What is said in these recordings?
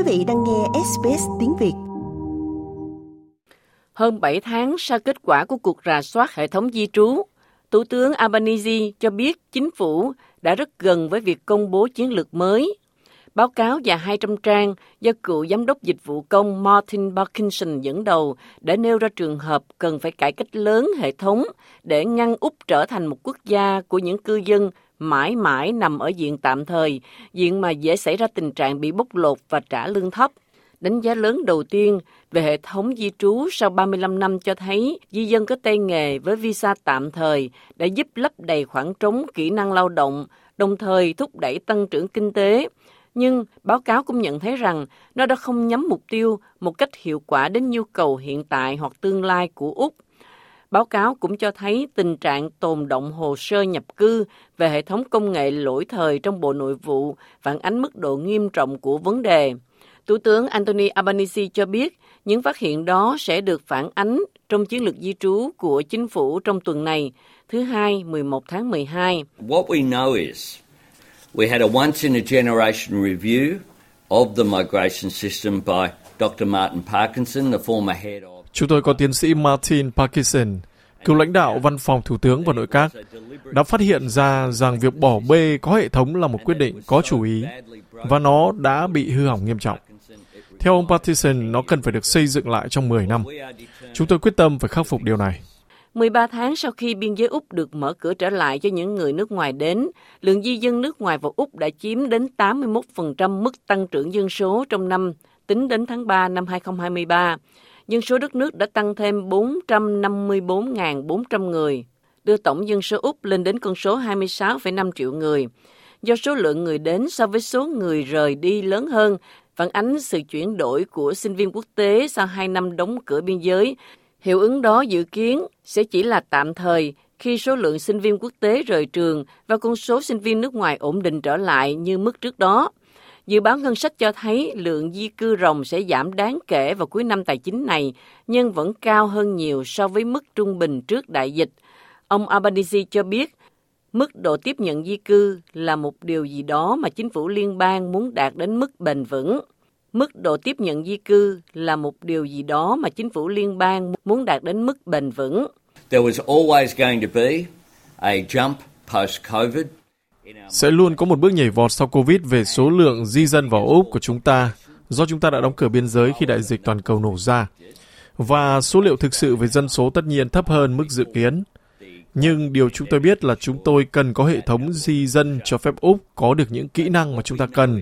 Quý vị đang nghe SBS tiếng Việt. Hơn 7 tháng sau kết quả của cuộc rà soát hệ thống di trú, Thủ tướng Albanese cho biết chính phủ đã rất gần với việc công bố chiến lược mới. Báo cáo dài 200 trang do cựu giám đốc dịch vụ công Martin Parkinson dẫn đầu đã nêu ra trường hợp cần phải cải cách lớn hệ thống để ngăn Úc trở thành một quốc gia của những cư dân mãi mãi nằm ở diện tạm thời, diện mà dễ xảy ra tình trạng bị bóc lột và trả lương thấp. Đánh giá lớn đầu tiên về hệ thống di trú sau 35 năm cho thấy di dân có tay nghề với visa tạm thời đã giúp lấp đầy khoảng trống kỹ năng lao động, đồng thời thúc đẩy tăng trưởng kinh tế. Nhưng báo cáo cũng nhận thấy rằng nó đã không nhắm mục tiêu một cách hiệu quả đến nhu cầu hiện tại hoặc tương lai của Úc – Báo cáo cũng cho thấy tình trạng tồn động hồ sơ nhập cư về hệ thống công nghệ lỗi thời trong Bộ Nội vụ phản ánh mức độ nghiêm trọng của vấn đề. Thủ tướng Anthony Albanese cho biết những phát hiện đó sẽ được phản ánh trong chiến lược di trú của chính phủ trong tuần này, thứ hai, 11 tháng 12. What we know is we had a once in a generation review of the migration system by Dr. Martin Parkinson, the former head of Chúng tôi có tiến sĩ Martin Parkinson, cựu lãnh đạo văn phòng thủ tướng và nội các, đã phát hiện ra rằng việc bỏ bê có hệ thống là một quyết định có chủ ý và nó đã bị hư hỏng nghiêm trọng. Theo ông Parkinson, nó cần phải được xây dựng lại trong 10 năm. Chúng tôi quyết tâm phải khắc phục điều này. 13 tháng sau khi biên giới Úc được mở cửa trở lại cho những người nước ngoài đến, lượng di dân nước ngoài vào Úc đã chiếm đến 81% mức tăng trưởng dân số trong năm, tính đến tháng 3 năm 2023 dân số đất nước đã tăng thêm 454.400 người, đưa tổng dân số Úc lên đến con số 26,5 triệu người. Do số lượng người đến so với số người rời đi lớn hơn, phản ánh sự chuyển đổi của sinh viên quốc tế sau 2 năm đóng cửa biên giới. Hiệu ứng đó dự kiến sẽ chỉ là tạm thời khi số lượng sinh viên quốc tế rời trường và con số sinh viên nước ngoài ổn định trở lại như mức trước đó. Dự báo ngân sách cho thấy lượng di cư rồng sẽ giảm đáng kể vào cuối năm tài chính này, nhưng vẫn cao hơn nhiều so với mức trung bình trước đại dịch. Ông Albanese cho biết, mức độ tiếp nhận di cư là một điều gì đó mà chính phủ liên bang muốn đạt đến mức bền vững. Mức độ tiếp nhận di cư là một điều gì đó mà chính phủ liên bang muốn đạt đến mức bền vững. There was always going to be a jump post-COVID sẽ luôn có một bước nhảy vọt sau Covid về số lượng di dân vào Úc của chúng ta do chúng ta đã đóng cửa biên giới khi đại dịch toàn cầu nổ ra. Và số liệu thực sự về dân số tất nhiên thấp hơn mức dự kiến. Nhưng điều chúng tôi biết là chúng tôi cần có hệ thống di dân cho phép Úc có được những kỹ năng mà chúng ta cần,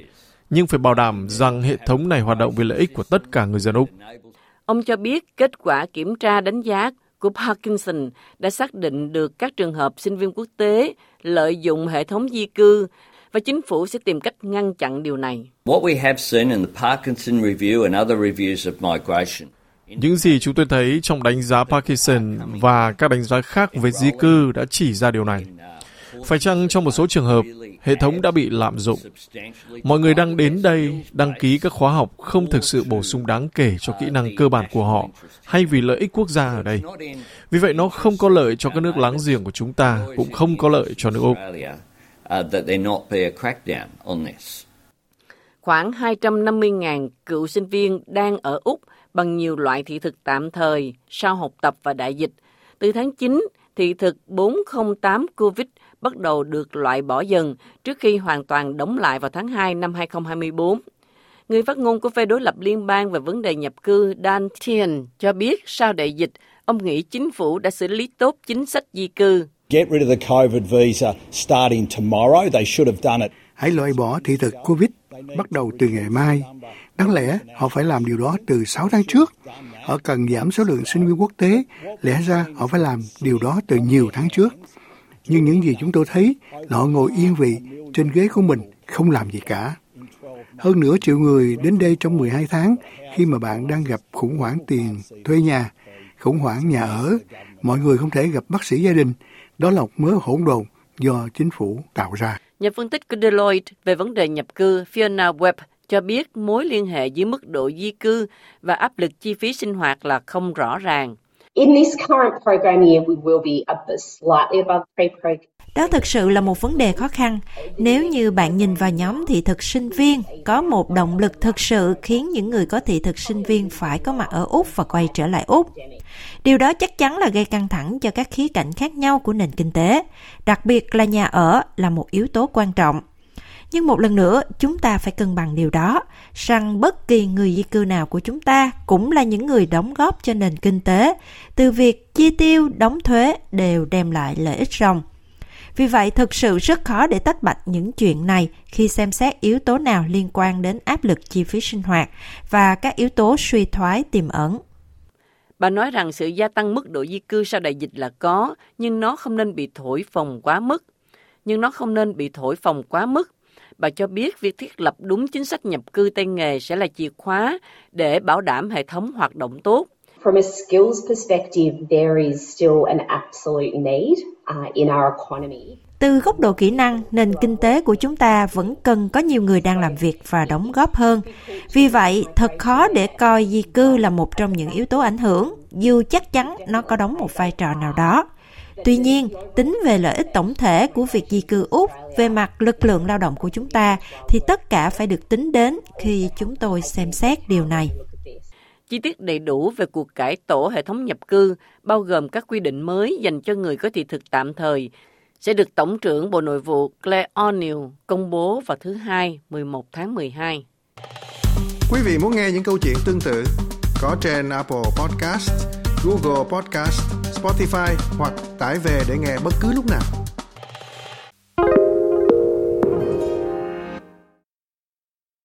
nhưng phải bảo đảm rằng hệ thống này hoạt động vì lợi ích của tất cả người dân Úc. Ông cho biết kết quả kiểm tra đánh giá của Parkinson đã xác định được các trường hợp sinh viên quốc tế lợi dụng hệ thống di cư và chính phủ sẽ tìm cách ngăn chặn điều này. What we have seen in the Parkinson review and other reviews of migration những gì chúng tôi thấy trong đánh giá Parkinson và các đánh giá khác về di cư đã chỉ ra điều này. Phải chăng trong một số trường hợp, hệ thống đã bị lạm dụng? Mọi người đang đến đây đăng ký các khóa học không thực sự bổ sung đáng kể cho kỹ năng cơ bản của họ hay vì lợi ích quốc gia ở đây. Vì vậy nó không có lợi cho các nước láng giềng của chúng ta, cũng không có lợi cho nước Úc. Khoảng 250.000 cựu sinh viên đang ở Úc bằng nhiều loại thị thực tạm thời sau học tập và đại dịch. Từ tháng 9, thị thực 408 COVID bắt đầu được loại bỏ dần trước khi hoàn toàn đóng lại vào tháng 2 năm 2024. Người phát ngôn của phe đối lập liên bang về vấn đề nhập cư Dan Tien cho biết sau đại dịch, ông nghĩ chính phủ đã xử lý tốt chính sách di cư. Get rid of the COVID visa starting tomorrow. They should have done it. Hãy loại bỏ thị thực COVID bắt đầu từ ngày mai. Đáng lẽ họ phải làm điều đó từ 6 tháng trước. Họ cần giảm số lượng sinh viên quốc tế. Lẽ ra họ phải làm điều đó từ nhiều tháng trước. Nhưng những gì chúng tôi thấy là họ ngồi yên vị trên ghế của mình, không làm gì cả. Hơn nửa triệu người đến đây trong 12 tháng khi mà bạn đang gặp khủng hoảng tiền thuê nhà, khủng hoảng nhà ở, mọi người không thể gặp bác sĩ gia đình. Đó là một mớ hỗn độn do chính phủ tạo ra. Nhà phân tích của Deloitte về vấn đề nhập cư Fiona Webb cho biết mối liên hệ giữa mức độ di cư và áp lực chi phí sinh hoạt là không rõ ràng. In this current program year, we will be slightly above pre-program. Đó thực sự là một vấn đề khó khăn. Nếu như bạn nhìn vào nhóm thị thực sinh viên, có một động lực thực sự khiến những người có thị thực sinh viên phải có mặt ở Úc và quay trở lại Úc. Điều đó chắc chắn là gây căng thẳng cho các khía cạnh khác nhau của nền kinh tế, đặc biệt là nhà ở là một yếu tố quan trọng. Nhưng một lần nữa, chúng ta phải cân bằng điều đó, rằng bất kỳ người di cư nào của chúng ta cũng là những người đóng góp cho nền kinh tế, từ việc chi tiêu, đóng thuế đều đem lại lợi ích ròng. Vì vậy, thực sự rất khó để tách bạch những chuyện này khi xem xét yếu tố nào liên quan đến áp lực chi phí sinh hoạt và các yếu tố suy thoái tiềm ẩn. Bà nói rằng sự gia tăng mức độ di cư sau đại dịch là có, nhưng nó không nên bị thổi phồng quá mức. Nhưng nó không nên bị thổi phồng quá mức. Bà cho biết việc thiết lập đúng chính sách nhập cư tay nghề sẽ là chìa khóa để bảo đảm hệ thống hoạt động tốt. From a skills perspective, there is still an absolute need uh, in our economy. Từ góc độ kỹ năng, nền kinh tế của chúng ta vẫn cần có nhiều người đang làm việc và đóng góp hơn. Vì vậy, thật khó để coi di cư là một trong những yếu tố ảnh hưởng, dù chắc chắn nó có đóng một vai trò nào đó. Tuy nhiên, tính về lợi ích tổng thể của việc di cư Úc về mặt lực lượng lao động của chúng ta thì tất cả phải được tính đến khi chúng tôi xem xét điều này. Chi tiết đầy đủ về cuộc cải tổ hệ thống nhập cư, bao gồm các quy định mới dành cho người có thị thực tạm thời, sẽ được Tổng trưởng Bộ Nội vụ Claire O'Neill công bố vào thứ Hai, 11 tháng 12. Quý vị muốn nghe những câu chuyện tương tự có trên Apple Podcast, Google Podcast, Spotify hoặc tải về để nghe bất cứ lúc nào.